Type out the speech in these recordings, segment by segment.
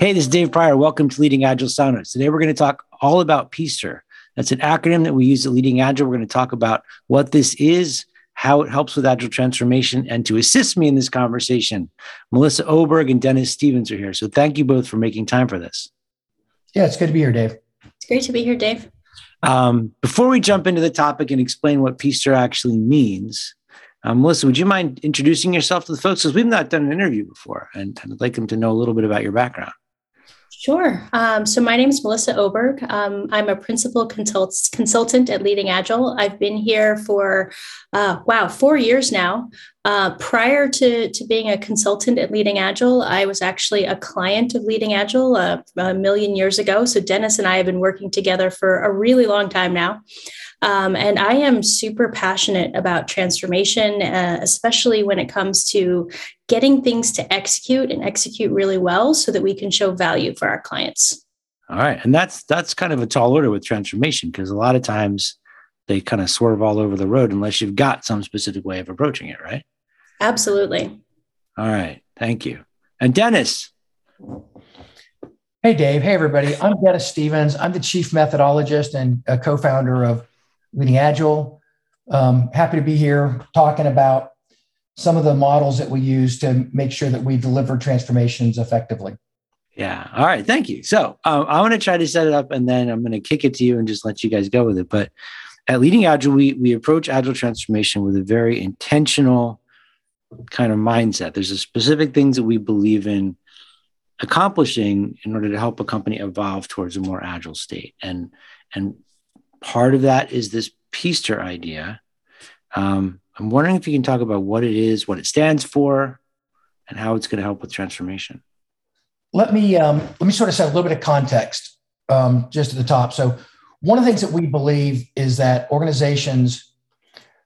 Hey, this is Dave Prior. Welcome to Leading Agile Soundnotes. Today we're going to talk all about PSTER. That's an acronym that we use at Leading Agile. We're going to talk about what this is, how it helps with agile transformation, and to assist me in this conversation, Melissa Oberg and Dennis Stevens are here. So thank you both for making time for this. Yeah, it's good to be here, Dave. It's great to be here, Dave. Um, before we jump into the topic and explain what PSTER actually means, um, Melissa, would you mind introducing yourself to the folks? Because we've not done an interview before, and I'd like them to know a little bit about your background. Sure. Um, so my name is Melissa Oberg. Um, I'm a principal consult- consultant at Leading Agile. I've been here for, uh, wow, four years now. Uh, prior to, to being a consultant at Leading Agile, I was actually a client of Leading Agile uh, a million years ago. So Dennis and I have been working together for a really long time now. Um, and I am super passionate about transformation, uh, especially when it comes to getting things to execute and execute really well so that we can show value for our clients. All right. And that's that's kind of a tall order with transformation because a lot of times they kind of swerve all over the road unless you've got some specific way of approaching it, right? Absolutely. All right. Thank you. And Dennis. Hey, Dave. Hey, everybody. I'm Dennis Stevens. I'm the chief methodologist and co founder of Leading Agile. Um, happy to be here talking about some of the models that we use to make sure that we deliver transformations effectively. Yeah. All right. Thank you. So um, I want to try to set it up and then I'm going to kick it to you and just let you guys go with it. But at Leading Agile, we, we approach agile transformation with a very intentional kind of mindset. There's a specific things that we believe in accomplishing in order to help a company evolve towards a more agile state. And, and part of that is this PSTER idea. Um, I'm wondering if you can talk about what it is, what it stands for, and how it's going to help with transformation. Let me um, let me sort of set a little bit of context um, just at the top. So, one of the things that we believe is that organizations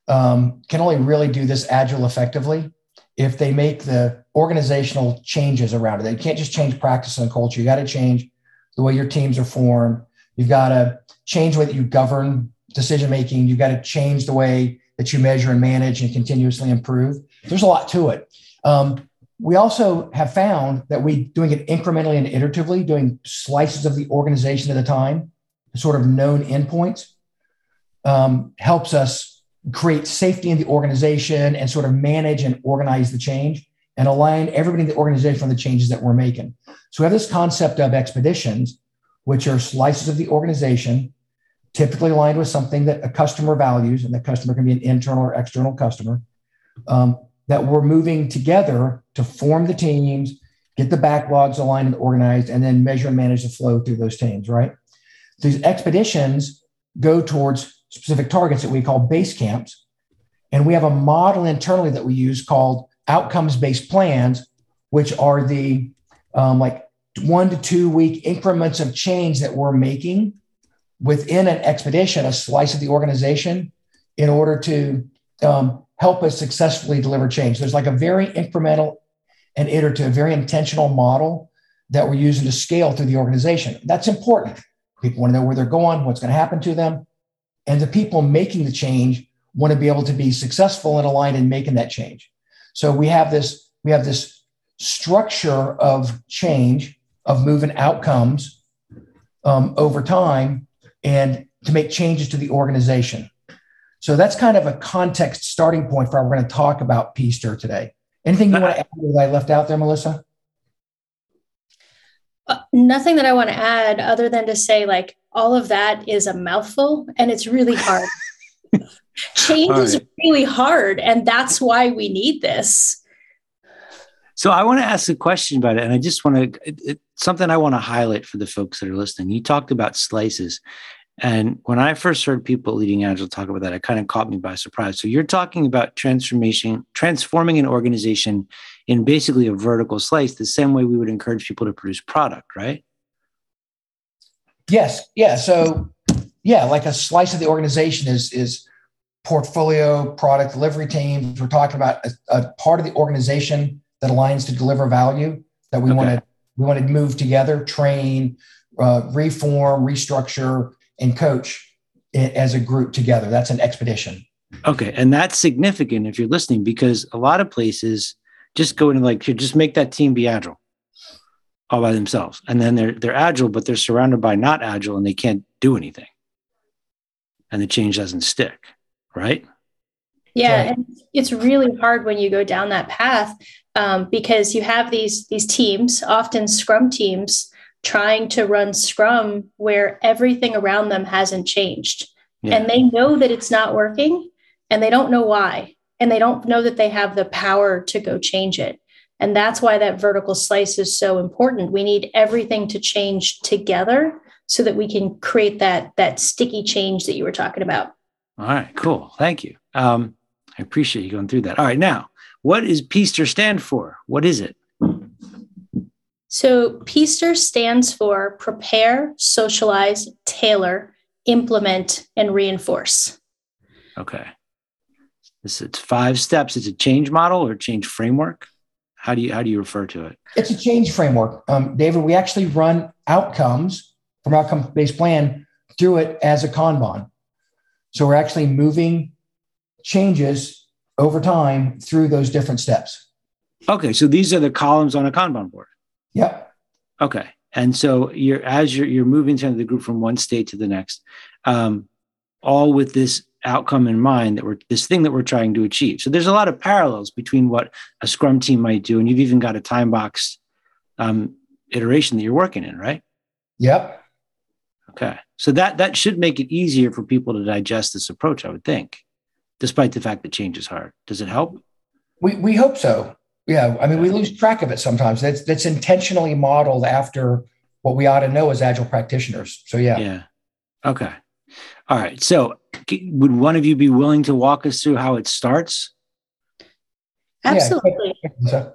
um, can only really do this agile effectively if they make the organizational changes around it. They can't just change practice and culture. You got to change the way your teams are formed. You've got to change the way that you govern decision making. You've got to change the way that you measure and manage and continuously improve. There's a lot to it. Um, we also have found that we doing it incrementally and iteratively, doing slices of the organization at a time, sort of known endpoints, um, helps us create safety in the organization and sort of manage and organize the change and align everybody in the organization on the changes that we're making. So we have this concept of expeditions, which are slices of the organization typically aligned with something that a customer values, and the customer can be an internal or external customer, um, that we're moving together to form the teams, get the backlogs aligned and organized, and then measure and manage the flow through those teams, right? These expeditions go towards specific targets that we call base camps. And we have a model internally that we use called outcomes based plans, which are the um, like one to two week increments of change that we're making within an expedition, a slice of the organization, in order to um, help us successfully deliver change. There's like a very incremental and iterative, very intentional model that we're using to scale through the organization. That's important. People want to know where they're going, what's going to happen to them. And the people making the change want to be able to be successful and aligned in making that change. So we have this, we have this structure of change, of moving outcomes um, over time and to make changes to the organization. So that's kind of a context starting point for how we're going to talk about PSTER today. Anything you want to add that I left out there, Melissa? Uh, nothing that I want to add other than to say, like, all of that is a mouthful and it's really hard. Change right. is really hard. And that's why we need this. So I want to ask a question about it, and I just want to it, it, something I want to highlight for the folks that are listening. You talked about slices, and when I first heard people leading Agile talk about that, it kind of caught me by surprise. So you're talking about transformation, transforming an organization in basically a vertical slice, the same way we would encourage people to produce product, right? Yes. Yeah. So yeah, like a slice of the organization is is portfolio, product delivery teams. We're talking about a, a part of the organization that aligns to deliver value that we okay. want to we want to move together, train, uh, reform, restructure, and coach as a group together. That's an expedition. Okay, and that's significant if you're listening because a lot of places just go into like just make that team be agile. all by themselves. And then they're they're agile, but they're surrounded by not agile and they can't do anything. And the change doesn't stick, right? Yeah, and it's really hard when you go down that path um, because you have these these teams, often Scrum teams, trying to run Scrum where everything around them hasn't changed, yeah. and they know that it's not working, and they don't know why, and they don't know that they have the power to go change it. And that's why that vertical slice is so important. We need everything to change together so that we can create that that sticky change that you were talking about. All right, cool. Thank you. Um, I appreciate you going through that. All right, now, what does PEASTER stand for? What is it? So, PEASTER stands for prepare, socialize, tailor, implement, and reinforce. Okay. This it's five steps. It's a change model or change framework. How do you how do you refer to it? It's a change framework, um, David. We actually run outcomes from outcome based plan through it as a Kanban. So we're actually moving changes over time through those different steps. Okay, so these are the columns on a Kanban board. Yep. Okay, and so you're as you're you're moving to the group from one state to the next, um, all with this outcome in mind that we're this thing that we're trying to achieve. So there's a lot of parallels between what a Scrum team might do, and you've even got a time box um, iteration that you're working in, right? Yep. Okay, so that that should make it easier for people to digest this approach, I would think, despite the fact that change is hard. Does it help? We we hope so. Yeah, I mean, we lose track of it sometimes. That's that's intentionally modeled after what we ought to know as agile practitioners. So yeah. Yeah. Okay. All right. So, would one of you be willing to walk us through how it starts? Absolutely. Yeah.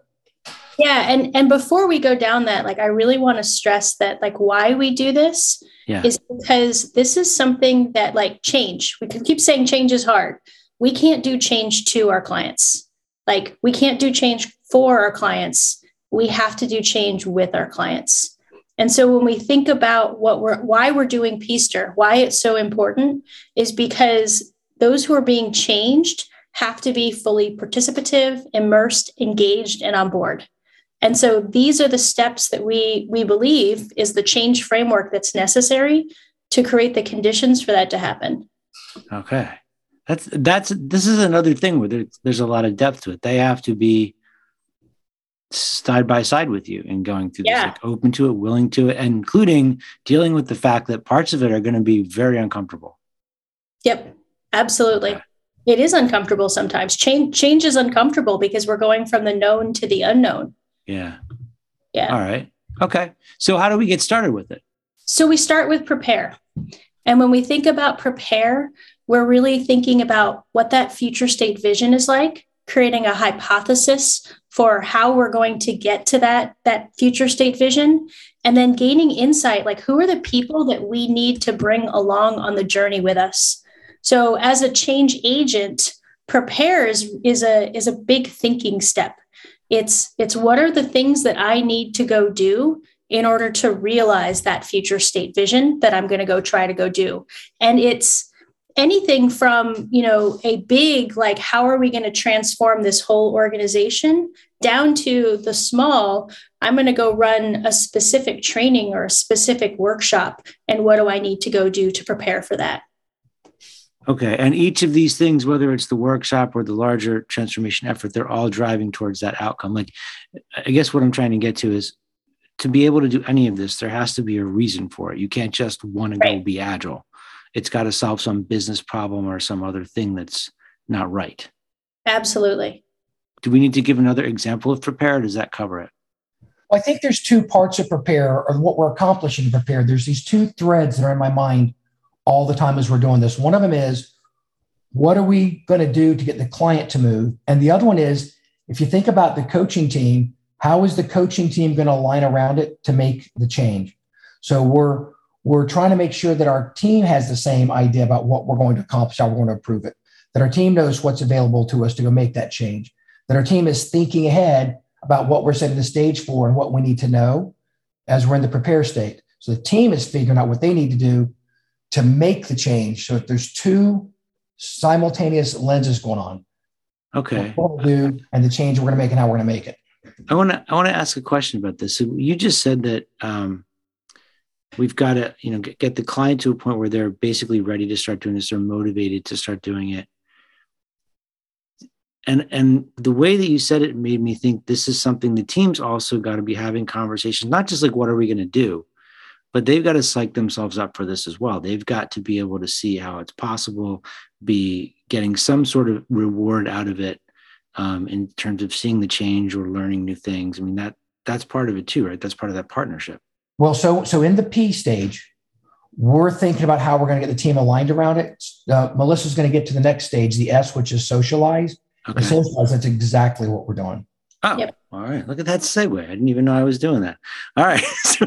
yeah, and and before we go down that, like I really want to stress that like why we do this yeah. is because this is something that like change. We can keep saying change is hard. We can't do change to our clients. Like we can't do change for our clients. We have to do change with our clients. And so when we think about what we're why we're doing PEASTER, why it's so important is because those who are being changed have to be fully participative, immersed, engaged, and on board. And so these are the steps that we we believe is the change framework that's necessary to create the conditions for that to happen. Okay. That's that's this is another thing where there's, there's a lot of depth to it. They have to be side by side with you and going through yeah. this, like open to it, willing to it, and including dealing with the fact that parts of it are going to be very uncomfortable. Yep, absolutely. Yeah. It is uncomfortable sometimes. Change change is uncomfortable because we're going from the known to the unknown. Yeah. Yeah. All right. Okay. So how do we get started with it? So we start with prepare. And when we think about prepare, we're really thinking about what that future state vision is like, creating a hypothesis for how we're going to get to that that future state vision and then gaining insight like who are the people that we need to bring along on the journey with us? So as a change agent prepares is a is a big thinking step. It's it's what are the things that i need to go do in order to realize that future state vision that i'm going to go try to go do? And it's anything from you know a big like how are we going to transform this whole organization down to the small i'm going to go run a specific training or a specific workshop and what do i need to go do to prepare for that? Okay and each of these things whether it's the workshop or the larger transformation effort they're all driving towards that outcome. Like i guess what i'm trying to get to is to be able to do any of this there has to be a reason for it. You can't just want to right. go be agile it's got to solve some business problem or some other thing that's not right. Absolutely. Do we need to give another example of prepare? does that cover it? Well, I think there's two parts of prepare or what we're accomplishing in prepare. There's these two threads that are in my mind all the time as we're doing this. One of them is what are we going to do to get the client to move? And the other one is if you think about the coaching team, how is the coaching team going to align around it to make the change? So we're we're trying to make sure that our team has the same idea about what we're going to accomplish, how we're going to improve it, that our team knows what's available to us to go make that change, that our team is thinking ahead about what we're setting the stage for and what we need to know as we're in the prepare state. So the team is figuring out what they need to do to make the change. So if there's two simultaneous lenses going on. Okay. What we'll do and the change we're going to make and how we're going to make it. I want to I want to ask a question about this. So you just said that um, we've got to you know get, the client to a point where they're basically ready to start doing this. They're motivated to start doing it. And and the way that you said it made me think this is something the teams also got to be having conversations, not just like what are we going to do, but they've got to psych themselves up for this as well. They've got to be able to see how it's possible, be getting some sort of reward out of it um, in terms of seeing the change or learning new things. I mean that that's part of it too, right? That's part of that partnership. Well, so so in the P stage, we're thinking about how we're going to get the team aligned around it. Uh, Melissa's going to get to the next stage, the S, which is socialize. Okay. socialize, that's exactly what we're doing. Oh, yep. all right. Look at that segue. I didn't even know I was doing that. All right. so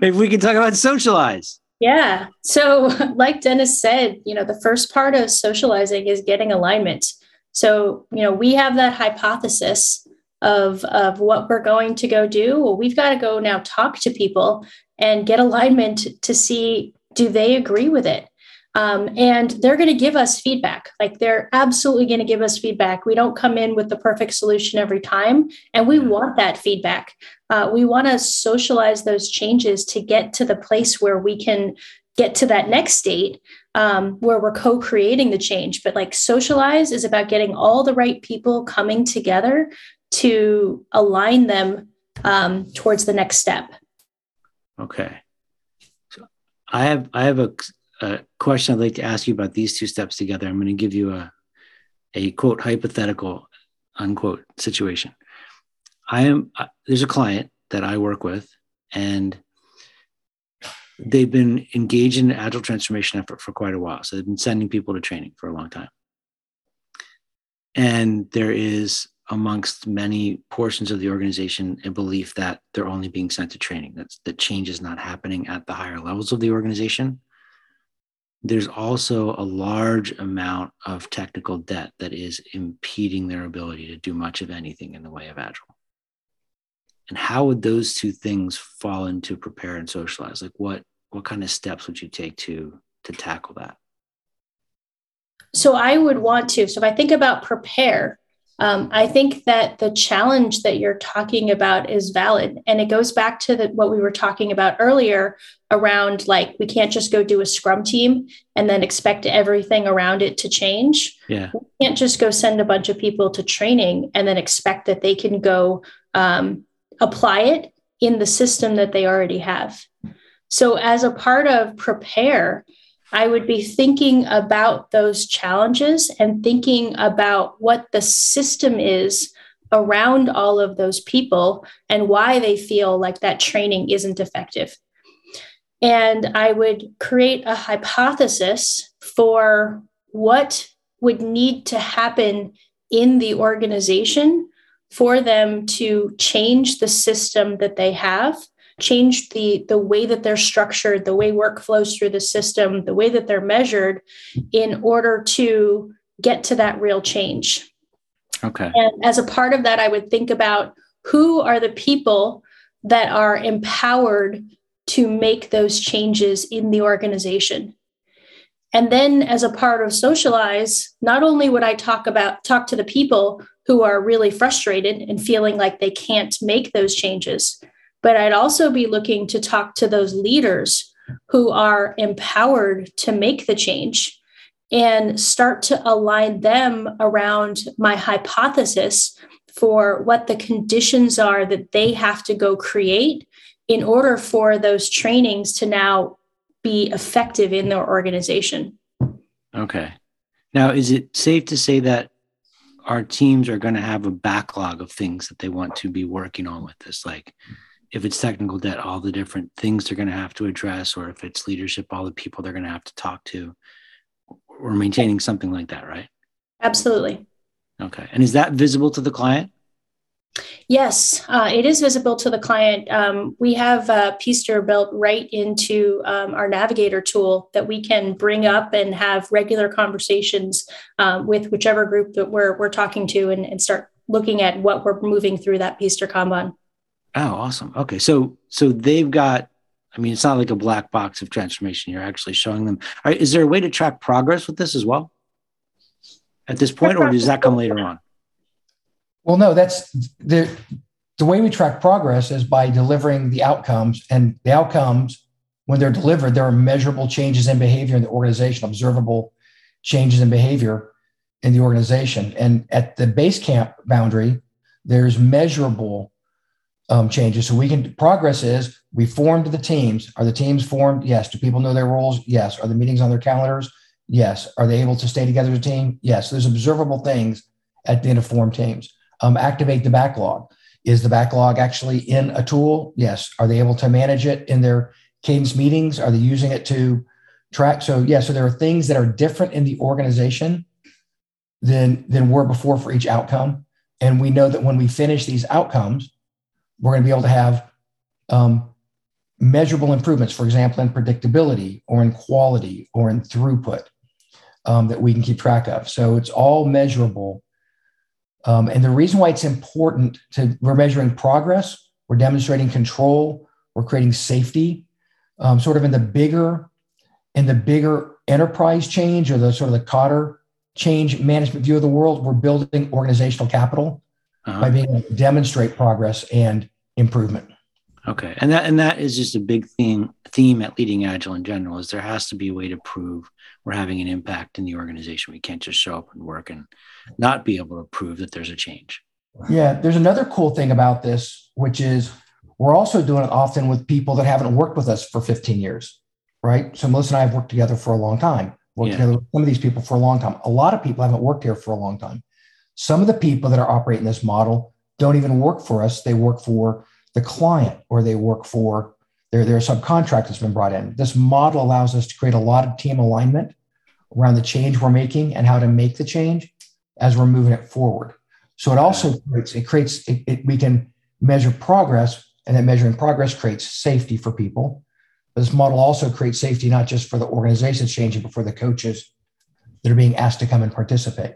maybe we can talk about socialize. Yeah. So, like Dennis said, you know, the first part of socializing is getting alignment. So, you know, we have that hypothesis of, of what we're going to go do. Well, we've got to go now talk to people and get alignment to see do they agree with it? Um, and they're going to give us feedback. Like they're absolutely going to give us feedback. We don't come in with the perfect solution every time, and we want that feedback. Uh, we want to socialize those changes to get to the place where we can get to that next state um, where we're co-creating the change but like socialize is about getting all the right people coming together to align them um, towards the next step okay so i have i have a, a question i'd like to ask you about these two steps together i'm going to give you a a quote hypothetical unquote situation i am uh, there's a client that i work with and they've been engaged in an agile transformation effort for quite a while. So they've been sending people to training for a long time. And there is amongst many portions of the organization a belief that they're only being sent to training, that's that change is not happening at the higher levels of the organization. There's also a large amount of technical debt that is impeding their ability to do much of anything in the way of agile. And how would those two things fall into prepare and socialize? Like what what kind of steps would you take to to tackle that? So i would want to so if i think about prepare um, i think that the challenge that you're talking about is valid. And it goes back to the, what we were talking about earlier around like we can't just go do a scrum team and then expect everything around it to change. Yeah. We can't just go send a bunch of people to training and then expect that they can go um, apply it in the system that they already have. So, as a part of prepare, I would be thinking about those challenges and thinking about what the system is around all of those people and why they feel like that training isn't effective. And I would create a hypothesis for what would need to happen in the organization for them to change the system that they have change the the way that they're structured the way work flows through the system the way that they're measured in order to get to that real change okay and as a part of that i would think about who are the people that are empowered to make those changes in the organization and then as a part of socialize not only would i talk about talk to the people who are really frustrated and feeling like they can't make those changes. But I'd also be looking to talk to those leaders who are empowered to make the change and start to align them around my hypothesis for what the conditions are that they have to go create in order for those trainings to now be effective in their organization. Okay. Now, is it safe to say that our teams are going to have a backlog of things that they want to be working on with this like if it's technical debt all the different things they're going to have to address or if it's leadership all the people they're going to have to talk to we're maintaining something like that right absolutely okay and is that visible to the client Yes, uh, it is visible to the client. Um, we have uh, Peaster built right into um, our navigator tool that we can bring up and have regular conversations um, with whichever group that we're, we're talking to and, and start looking at what we're moving through that Peaster Kanban. Oh, awesome. Okay. So, so they've got, I mean, it's not like a black box of transformation. You're actually showing them. Right, is there a way to track progress with this as well at this point, or does that come later on? Well, no, that's the the way we track progress is by delivering the outcomes, and the outcomes, when they're delivered, there are measurable changes in behavior in the organization, observable changes in behavior in the organization. And at the base camp boundary, there's measurable um, changes. So we can progress is we formed the teams. Are the teams formed? Yes. Do people know their roles? Yes. Are the meetings on their calendars? Yes. Are they able to stay together as a team? Yes. There's observable things at the end of formed teams. Um, activate the backlog. Is the backlog actually in a tool? Yes. Are they able to manage it in their cadence meetings? Are they using it to track? So yeah, so there are things that are different in the organization than than were before for each outcome. And we know that when we finish these outcomes, we're going to be able to have um, measurable improvements, for example, in predictability or in quality or in throughput um, that we can keep track of. So it's all measurable. Um, and the reason why it's important to we're measuring progress, we're demonstrating control, we're creating safety, um, sort of in the bigger, in the bigger enterprise change or the sort of the Kotter change management view of the world. We're building organizational capital uh-huh. by being able to demonstrate progress and improvement. Okay, and that and that is just a big theme theme at Leading Agile in general. Is there has to be a way to prove we're having an impact in the organization. We can't just show up and work and not be able to prove that there's a change. Yeah, there's another cool thing about this, which is we're also doing it often with people that haven't worked with us for 15 years, right? So Melissa and I have worked together for a long time. Worked yeah. together with some of these people for a long time. A lot of people haven't worked here for a long time. Some of the people that are operating this model don't even work for us. They work for the client or they work for their, their subcontract that's been brought in. This model allows us to create a lot of team alignment around the change we're making and how to make the change as we're moving it forward. So it also creates, it creates, it, it, we can measure progress and that measuring progress creates safety for people. This model also creates safety not just for the organizations changing, but for the coaches that are being asked to come and participate.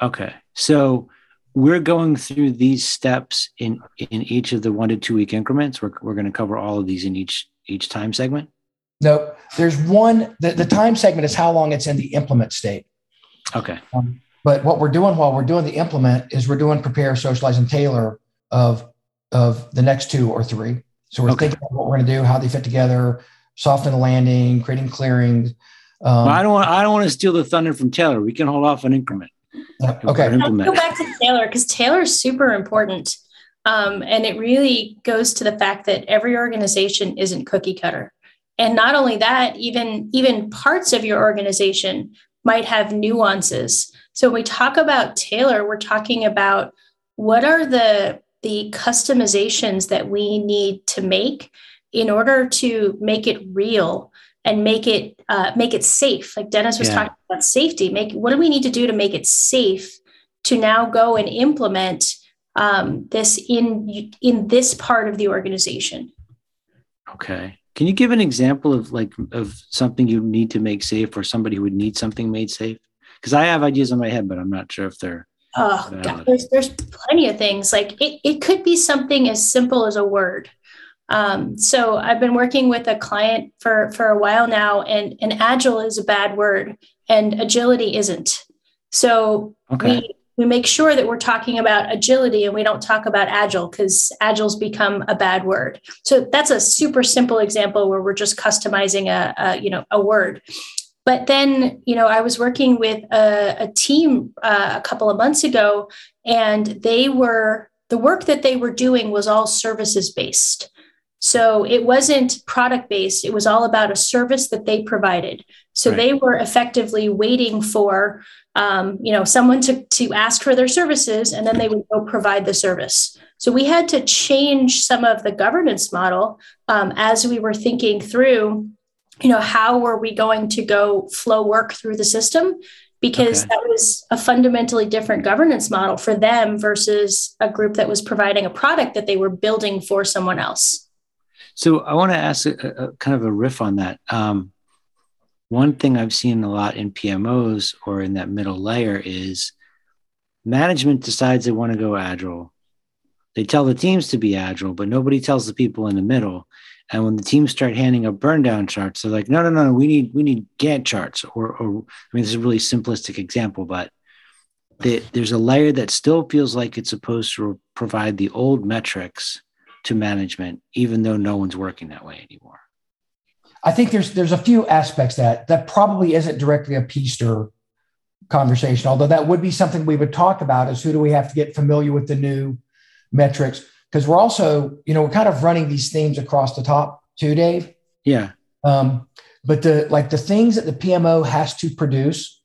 Okay. So we're going through these steps in in each of the one to two week increments. We're, we're going to cover all of these in each each time segment. No, there's one. The, the time segment is how long it's in the implement state. Okay. Um, but what we're doing while we're doing the implement is we're doing prepare, socialize, and tailor of of the next two or three. So we're okay. thinking about what we're going to do, how they fit together, soften the landing, creating clearings. Um, well, I don't want I don't want to steal the thunder from tailor. We can hold off on increment. Okay. Go back to tailor because tailor is super important. Um, and it really goes to the fact that every organization isn't cookie cutter. And not only that, even, even parts of your organization might have nuances. So when we talk about tailor, we're talking about what are the the customizations that we need to make in order to make it real and make it uh, make it safe. Like Dennis was yeah. talking about safety. Make what do we need to do to make it safe to now go and implement um, this in in this part of the organization? Okay. Can you give an example of like of something you need to make safe, or somebody who would need something made safe? Because I have ideas in my head, but I'm not sure if they're Oh, God, there's there's plenty of things. Like it, it could be something as simple as a word. Um, so I've been working with a client for for a while now, and and agile is a bad word, and agility isn't. So okay. we we make sure that we're talking about agility and we don't talk about agile because agile's become a bad word. So that's a super simple example where we're just customizing a, a you know a word. But then, you know, I was working with a, a team uh, a couple of months ago, and they were the work that they were doing was all services based. So it wasn't product based, it was all about a service that they provided. So right. they were effectively waiting for um, you know someone to, to ask for their services and then they would go provide the service. So we had to change some of the governance model um, as we were thinking through you know how were we going to go flow work through the system because okay. that was a fundamentally different governance model for them versus a group that was providing a product that they were building for someone else so i want to ask a, a kind of a riff on that um, one thing i've seen a lot in pmos or in that middle layer is management decides they want to go agile they tell the teams to be agile but nobody tells the people in the middle and when the teams start handing up burn down charts, they're like, no, no, no, we need we need Gantt charts. Or, or I mean, this is a really simplistic example, but the, there's a layer that still feels like it's supposed to provide the old metrics to management, even though no one's working that way anymore. I think there's there's a few aspects that that probably isn't directly a PSTER conversation, although that would be something we would talk about is who do we have to get familiar with the new metrics? Because we're also, you know, we're kind of running these themes across the top too, Dave. Yeah. Um, but the like the things that the PMO has to produce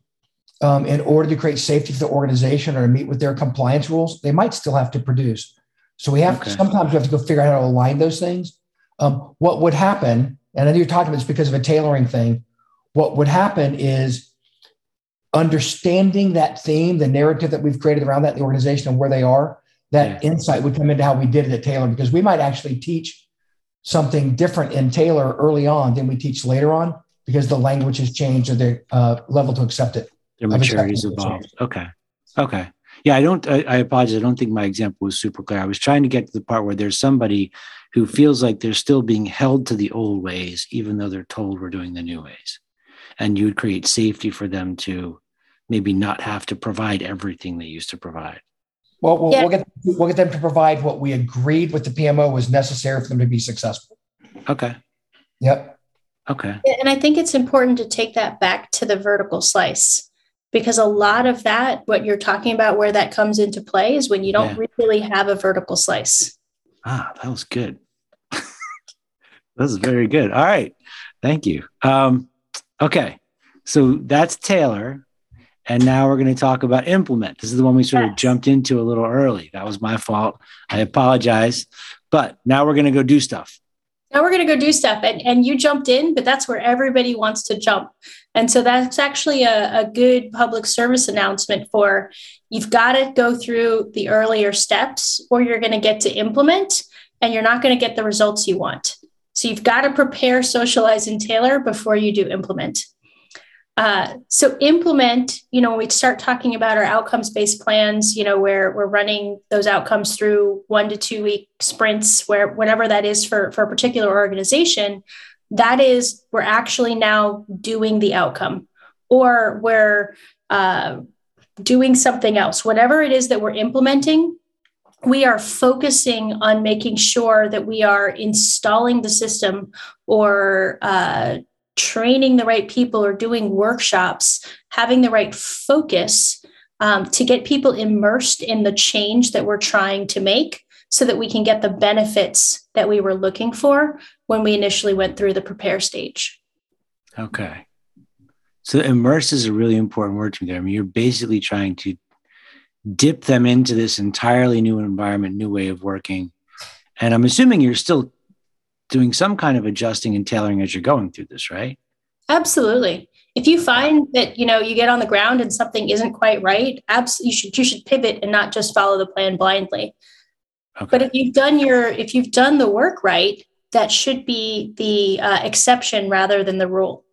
um, in order to create safety for the organization or to meet with their compliance rules, they might still have to produce. So we have okay. sometimes we have to go figure out how to align those things. Um, what would happen, and I know you're talking about this because of a tailoring thing. What would happen is understanding that theme, the narrative that we've created around that, the organization and where they are, that yeah. insight would come into how we did it at tailor because we might actually teach something different in tailor early on than we teach later on because the language has changed or the uh, level to accept it. Their maturity has evolved. Okay. Okay. Yeah, I don't, I, I apologize. I don't think my example was super clear. I was trying to get to the part where there's somebody who feels like they're still being held to the old ways, even though they're told we're doing the new ways. And you would create safety for them to maybe not have to provide everything they used to provide. Well, we'll, yeah. we'll, get we'll get them to provide what we agreed with the PMO was necessary for them to be successful. Okay. Yep. Okay. And I think it's important to take that back to the vertical slice because a lot of that, what you're talking about, where that comes into play is when you don't yeah. really have a vertical slice. Ah, that was good. that was very good. All right. Thank you. Um, okay. So that's tailor. And now we're going to talk about implement. This is the one we sort yes. of jumped into a little early. That was my fault. I apologize. But now we're going to go do stuff. Now we're going to go do stuff. And, and you jumped in, but that's where everybody wants to jump. And so that's actually a, a good public service announcement for you've got to go through the earlier steps or you're going to get to implement and you're not going to get the results you want. So you've got to prepare, socialize, and tailor before you do implement. Uh, so implement, you know, when we start talking about our outcomes-based plans, you know, where we're running those outcomes through one to two week sprints, where whatever that is for, for a particular organization, that is we're actually now doing the outcome or we're uh, doing something else. Whatever it is that we're implementing, we are focusing on making sure that we are installing the system or uh, training the right people or doing workshops, having the right focus um, to get people immersed in the change that we're trying to make so that we can get the benefits that we were looking for when we initially went through the prepare stage. Okay. So immerse is a really important word to me there. I mean, you're basically trying to dip them into this entirely new environment, new way of working. And I'm assuming you're still doing some kind of adjusting and tailoring as you're going through this, right? Absolutely. If you find that you know you get on the ground and something isn't quite right, absolutely you should you should pivot and not just follow the plan blindly. Okay. But if you've done your if you've done the work right, that should be the uh, exception rather than the rule.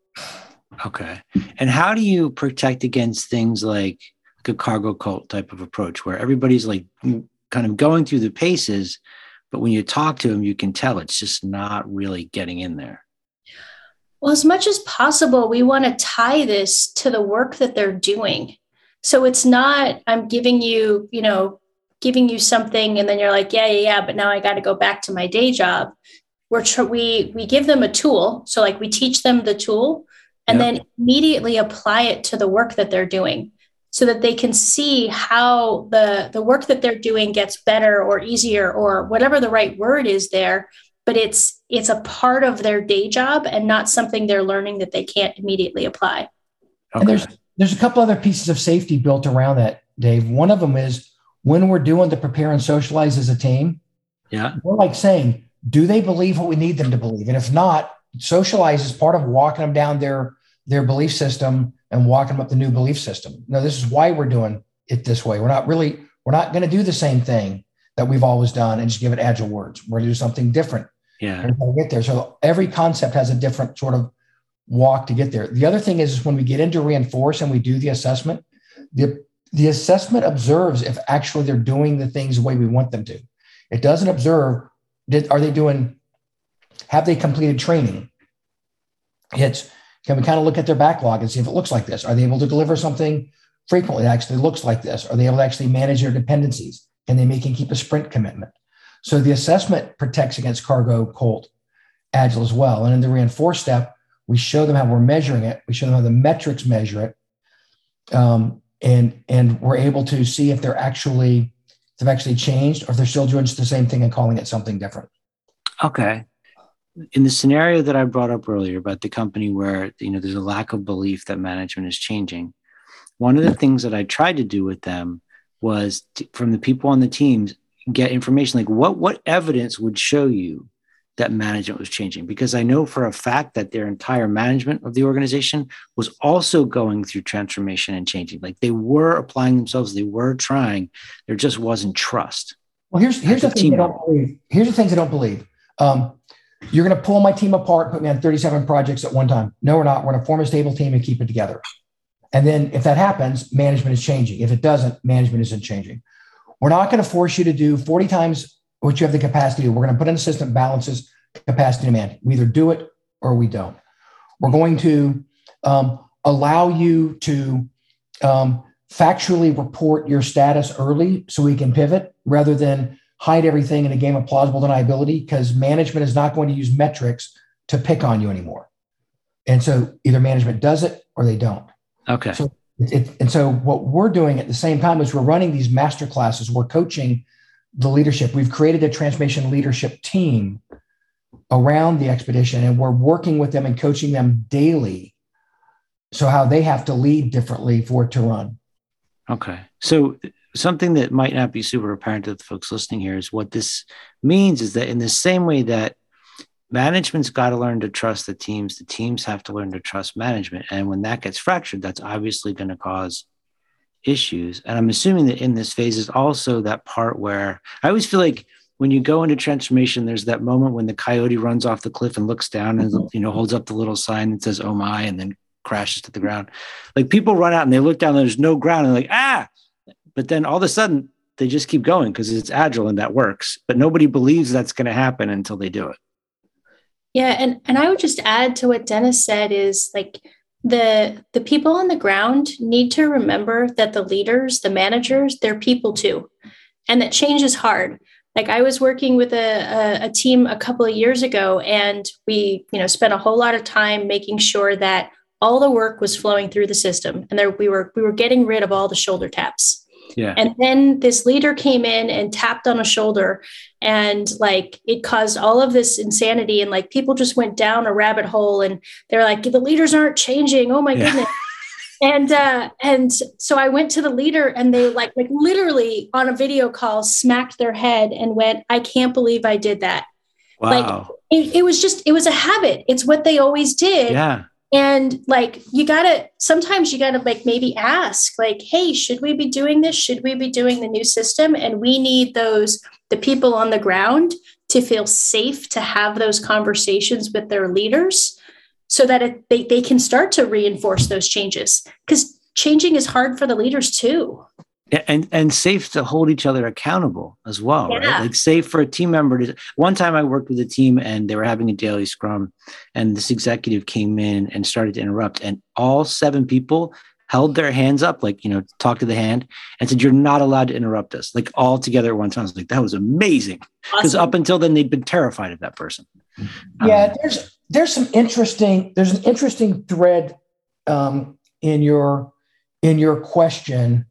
Okay. And how do you protect against things like, like a cargo cult type of approach where everybody's like kind of going through the paces, but when you talk to them, you can tell it's just not really getting in there. Well, as much as possible, we want to tie this to the work that they're doing. So it's not, I'm giving you, you know, giving you something and then you're like, yeah, yeah, yeah, but now I got to go back to my day job. We're tr- we we give them a tool. So like we teach them the tool and yep. then immediately apply it to the work that they're doing so that they can see how the the work that they're doing gets better or easier or whatever the right word is there but it's it's a part of their day job and not something they're learning that they can't immediately apply. Okay. and there's there's a couple other pieces of safety built around that dave. One of them is when we're doing the prepare and socialize as a team yeah. we're like saying do they believe what we need them to believe? And if not socialize is part of walking them down their their belief system and walking them up the new belief system. No, this is why we're doing it this way. We're not really, we're not going to do the same thing that we've always done and just give it agile words. We're going to do something different. Yeah. And get there. So every concept has a different sort of walk to get there. The other thing is, is when we get into reinforce and we do the assessment, the, the assessment observes if actually they're doing the things the way we want them to. It doesn't observe, did, are they doing, have they completed training? It's, can we kind of look at their backlog and see if it looks like this? Are they able to deliver something frequently actually looks like this? Are they able to actually manage their dependencies? Can they make and keep a sprint commitment? So the assessment protects against cargo cult agile as well. And in the reinforce step, we show them how we're measuring it. We show them how the metrics measure it. Um, and, and we're able to see if they're actually, if they've actually changed or if they're still doing just the same thing and calling it something different. Okay. In the scenario that I brought up earlier about the company where, you know, there's a lack of belief that management is changing, one of the things that I tried to do with them was to, from the people on the teams get information like what what evidence would show you that management was changing because I know for a fact that their entire management of the organization was also going through transformation and changing. Like they were applying themselves, they were trying. There just wasn't trust. Well, here's here's the thing I don't believe. Here's the things I don't believe. Um, you're going to pull my team apart, put me on 37 projects at one time. No, we're not. We're going to form a stable team and keep it together. And then if that happens, management is changing. If it doesn't, management isn't changing. We're not going to force you to do 40 times what you have the capacity to. We're going to put in a system balances capacity demand. We either do it or we don't. We're going to um, allow you to um, factually report your status early so we can pivot rather than hide everything in a game of plausible deniability because management is not going to use metrics to pick on you anymore. And so either management does it or they don't. Okay. So it, and so what we're doing at the same time is we're running these master classes. We're coaching the leadership. We've created a transformation leadership team around the expedition, and we're working with them and coaching them daily. So how they have to lead differently for it to run. Okay. So something that might not be super apparent to the folks listening here is what this means is that in the same way that management's got to learn to trust the teams. The teams have to learn to trust management. And when that gets fractured, that's obviously going to cause issues. And I'm assuming that in this phase is also that part where I always feel like when you go into transformation, there's that moment when the coyote runs off the cliff and looks down and you know holds up the little sign that says "Oh my," and then crashes to the ground. Like people run out and they look down, and there's no ground, and they're like ah, but then all of a sudden they just keep going because it's agile and that works. But nobody believes that's going to happen until they do it. Yeah, and and I would just add to what Dennis said is like the the people on the ground need to remember that the leaders, the managers, they're people too, and that change is hard. Like I was working with a, a, a team a couple of years ago, and we you know spent a whole lot of time making sure that all the work was flowing through the system, and there we were we were getting rid of all the shoulder taps. Yeah. And then this leader came in and tapped on a shoulder and like it caused all of this insanity and like people just went down a rabbit hole and they're like the leaders aren't changing. Oh my yeah. goodness. and uh and so I went to the leader and they like like literally on a video call smacked their head and went I can't believe I did that. Wow. Like it, it was just it was a habit. It's what they always did. Yeah and like you gotta sometimes you gotta like maybe ask like hey should we be doing this? Should we be doing the new system? And we need those the people on the ground to feel safe to have those conversations with their leaders so that it, they, they can start to reinforce those changes. Because changing is hard for the leaders too and and safe to hold each other accountable as well yeah. right like safe for a team member to one time i worked with a team and they were having a daily scrum and this executive came in and started to interrupt and all seven people held their hands up like you know talk to the hand and said you're not allowed to interrupt us like all together at one time i was like that was amazing because awesome. up until then they'd been terrified of that person yeah um, there's there's some interesting there's an interesting thread um, in your in your question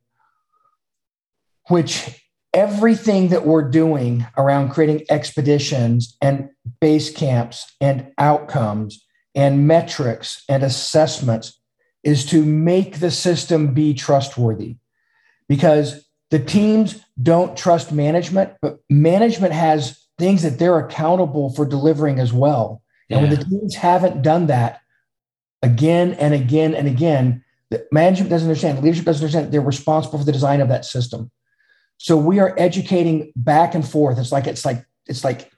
which everything that we're doing around creating expeditions and base camps and outcomes and metrics and assessments is to make the system be trustworthy because the teams don't trust management, but management has things that they're accountable for delivering as well. Yeah. And when the teams haven't done that again and again and again, the management doesn't understand, leadership doesn't understand they're responsible for the design of that system. So we are educating back and forth. It's like it's like it's like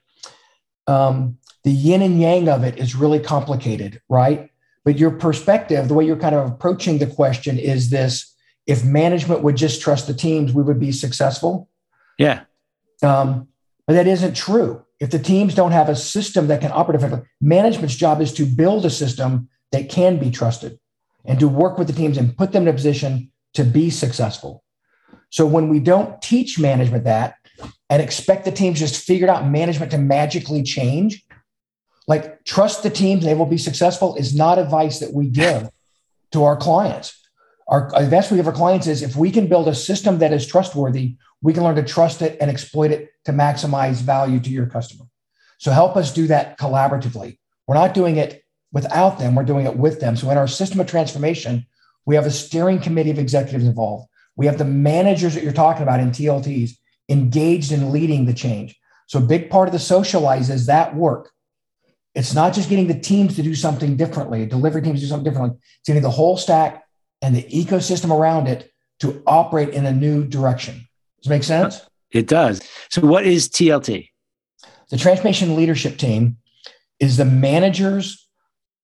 um, the yin and yang of it is really complicated, right? But your perspective, the way you're kind of approaching the question, is this: if management would just trust the teams, we would be successful. Yeah. Um, but that isn't true. If the teams don't have a system that can operate effectively, management's job is to build a system that can be trusted and to work with the teams and put them in a position to be successful. So when we don't teach management that and expect the teams just figured out management to magically change, like trust the teams, they will be successful is not advice that we give to our clients. Our advice we give our clients is if we can build a system that is trustworthy, we can learn to trust it and exploit it to maximize value to your customer. So help us do that collaboratively. We're not doing it without them, we're doing it with them. So in our system of transformation, we have a steering committee of executives involved. We have the managers that you're talking about in TLTs engaged in leading the change. So a big part of the socialize is that work. It's not just getting the teams to do something differently, delivery teams to do something differently. It's getting the whole stack and the ecosystem around it to operate in a new direction. Does it make sense? It does. So, what is TLT? The transformation leadership team is the managers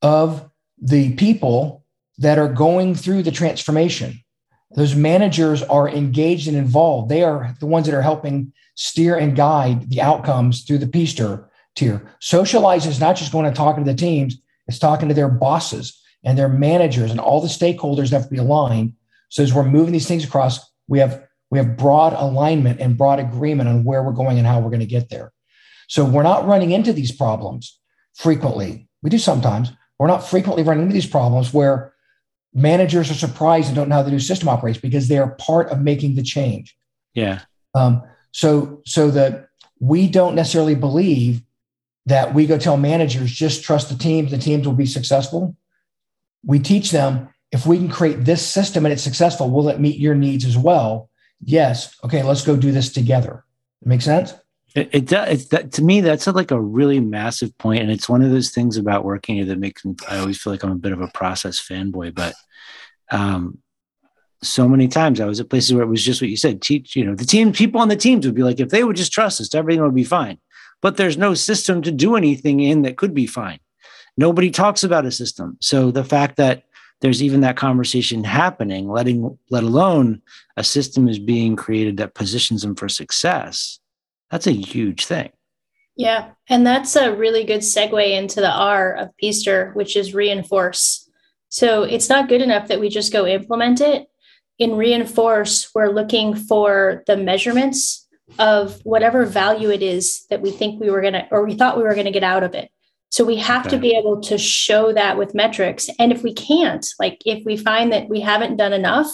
of the people that are going through the transformation. Those managers are engaged and involved. They are the ones that are helping steer and guide the outcomes through the P tier. Socialize is not just going and talking to the teams, it's talking to their bosses and their managers and all the stakeholders that have to be aligned. So as we're moving these things across, we have we have broad alignment and broad agreement on where we're going and how we're going to get there. So we're not running into these problems frequently. We do sometimes. We're not frequently running into these problems where managers are surprised and don't know how the new system operates because they are part of making the change. Yeah. Um, so so that we don't necessarily believe that we go tell managers just trust the teams, the teams will be successful. We teach them if we can create this system and it's successful, will it meet your needs as well? Yes. Okay, let's go do this together. Make sense? It, does. It's that, to me, that's a, like a really massive point, and it's one of those things about working here that makes me. I always feel like I'm a bit of a process fanboy, but um, so many times I was at places where it was just what you said. Teach, you know, the team, people on the teams would be like, if they would just trust us, everything would be fine. But there's no system to do anything in that could be fine. Nobody talks about a system. So the fact that there's even that conversation happening, letting let alone a system is being created that positions them for success that's a huge thing. Yeah. And that's a really good segue into the R of PSTER, which is reinforce. So it's not good enough that we just go implement it. In reinforce, we're looking for the measurements of whatever value it is that we think we were going to, or we thought we were going to get out of it. So we have okay. to be able to show that with metrics. And if we can't, like if we find that we haven't done enough,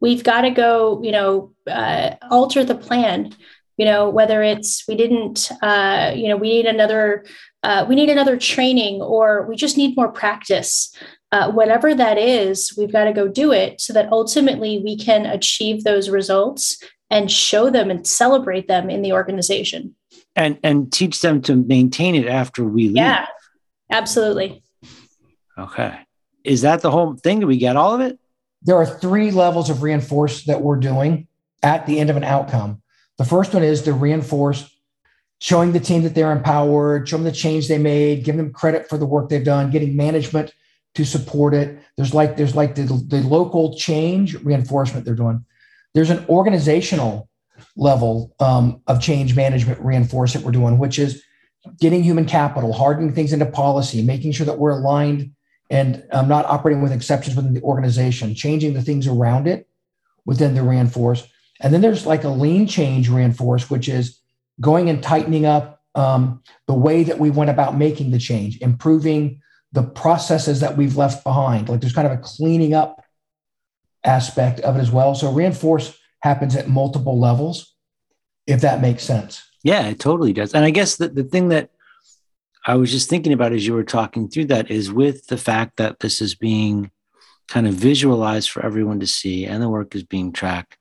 we've got to go, you know, uh, alter the plan you know whether it's we didn't uh, you know we need another uh, we need another training or we just need more practice. Uh, whatever that is we've got to go do it so that ultimately we can achieve those results and show them and celebrate them in the organization. And and teach them to maintain it after we leave. Yeah absolutely. Okay. Is that the whole thing? Do we get all of it? There are three levels of reinforce that we're doing at the end of an outcome the first one is to reinforce showing the team that they're empowered, show them the change they made, give them credit for the work they've done, getting management to support it. There's like there's like the, the local change reinforcement they're doing. There's an organizational level um, of change management reinforcement we're doing, which is getting human capital, hardening things into policy, making sure that we're aligned and um, not operating with exceptions within the organization, changing the things around it within the reinforce. And then there's like a lean change reinforce, which is going and tightening up um, the way that we went about making the change, improving the processes that we've left behind. Like there's kind of a cleaning up aspect of it as well. So reinforce happens at multiple levels, if that makes sense. Yeah, it totally does. And I guess the, the thing that I was just thinking about as you were talking through that is with the fact that this is being kind of visualized for everyone to see and the work is being tracked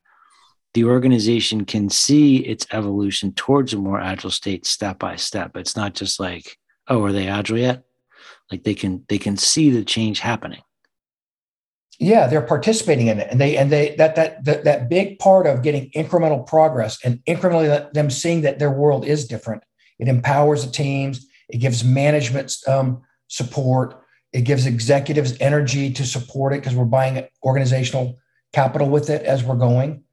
the organization can see its evolution towards a more agile state step by step. It's not just like, oh, are they agile yet? Like they can they can see the change happening. Yeah, they're participating in it, and they and they that that that, that big part of getting incremental progress and incrementally them seeing that their world is different. It empowers the teams. It gives management um, support. It gives executives energy to support it because we're buying organizational capital with it as we're going.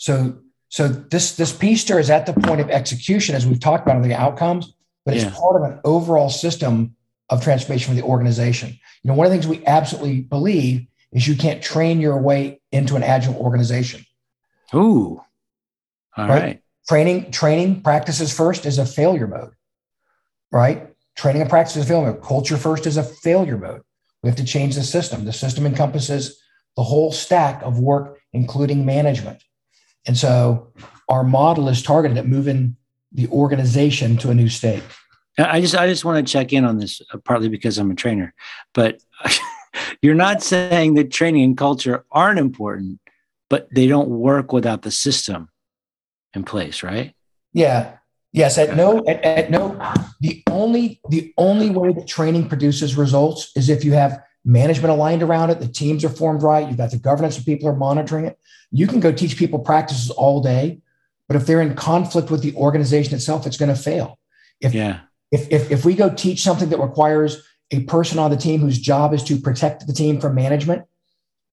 So so this this PSTER is at the point of execution, as we've talked about on the outcomes, but it's yeah. part of an overall system of transformation for the organization. You know, one of the things we absolutely believe is you can't train your way into an agile organization. Ooh. All right. right. Training, training practices first is a failure mode, right? Training and practice is a failure mode. Culture first is a failure mode. We have to change the system. The system encompasses the whole stack of work, including management. And so our model is targeted at moving the organization to a new state. I just I just want to check in on this uh, partly because I'm a trainer, but you're not saying that training and culture aren't important, but they don't work without the system in place, right? Yeah. Yes. At no at, at no the only the only way that training produces results is if you have management aligned around it, the teams are formed right, you've got the governance and people are monitoring it. You can go teach people practices all day, but if they're in conflict with the organization itself, it's going to fail. If, yeah. if, if, if we go teach something that requires a person on the team whose job is to protect the team from management,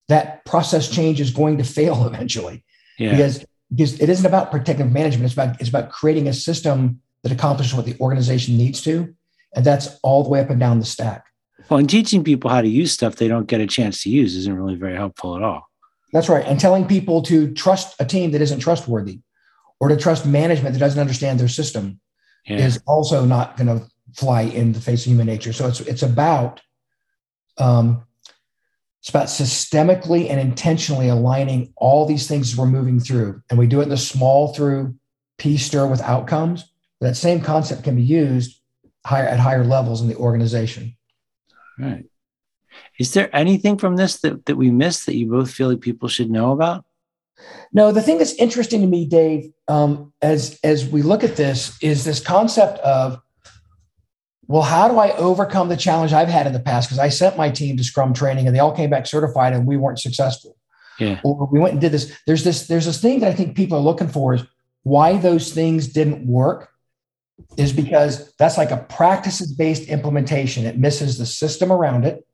that process change is going to fail eventually. Yeah. Because, because it isn't about protective management. It's about, it's about creating a system that accomplishes what the organization needs to. And that's all the way up and down the stack. Well, and teaching people how to use stuff they don't get a chance to use isn't really very helpful at all. That's right. And telling people to trust a team that isn't trustworthy or to trust management that doesn't understand their system yeah. is also not going to fly in the face of human nature. So it's it's about um, it's about systemically and intentionally aligning all these things we're moving through, and we do it in the small through P stir with outcomes. That same concept can be used higher at higher levels in the organization. Right. Is there anything from this that, that we missed that you both feel like people should know about? No, the thing that's interesting to me, Dave, um, as as we look at this, is this concept of, well, how do I overcome the challenge I've had in the past? Because I sent my team to Scrum training and they all came back certified, and we weren't successful. Yeah. Or we went and did this. There's this. There's this thing that I think people are looking for is why those things didn't work. Is because that's like a practices based implementation. It misses the system around it,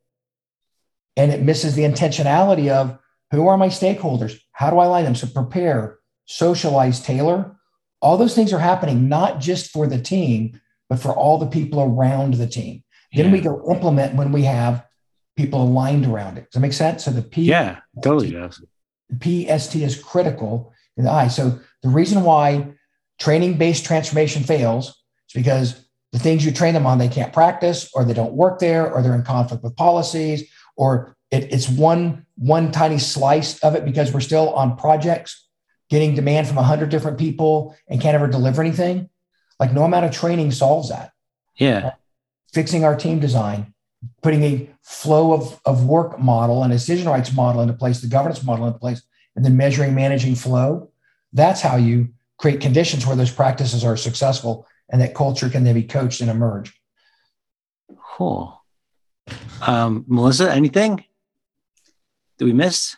and it misses the intentionality of who are my stakeholders? How do I align them? So prepare, socialize, tailor. All those things are happening not just for the team, but for all the people around the team. Yeah. Then we go implement when we have people aligned around it. Does that make sense? So the P Yeah, totally does. PST is critical in the I. So the reason why training-based transformation fails is because the things you train them on, they can't practice, or they don't work there, or they're in conflict with policies, or it, it's one one tiny slice of it because we're still on projects getting demand from 100 different people and can't ever deliver anything. Like no amount of training solves that. Yeah. Uh, fixing our team design putting a flow of, of work model and a decision rights model into place the governance model into place and then measuring managing flow that's how you create conditions where those practices are successful and that culture can then be coached and emerge cool um, melissa anything did we miss?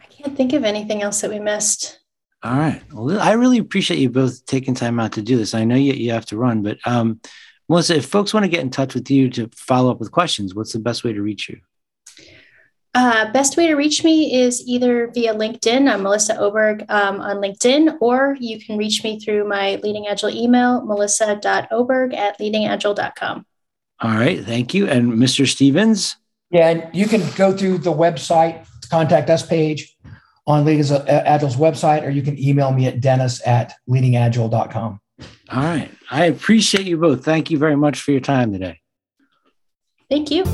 I can't think of anything else that we missed. All right. Well, I really appreciate you both taking time out to do this. I know you, you have to run, but um, Melissa, if folks want to get in touch with you to follow up with questions, what's the best way to reach you? Uh, best way to reach me is either via LinkedIn. I'm Melissa Oberg um, on LinkedIn, or you can reach me through my Leading Agile email, melissa.oberg at leadingagile.com. All right. Thank you. And Mr. Stevens? Yeah, and you can go through the website, contact us page on Leading Agile's website, or you can email me at dennis at leadingagile.com. All right. I appreciate you both. Thank you very much for your time today. Thank you.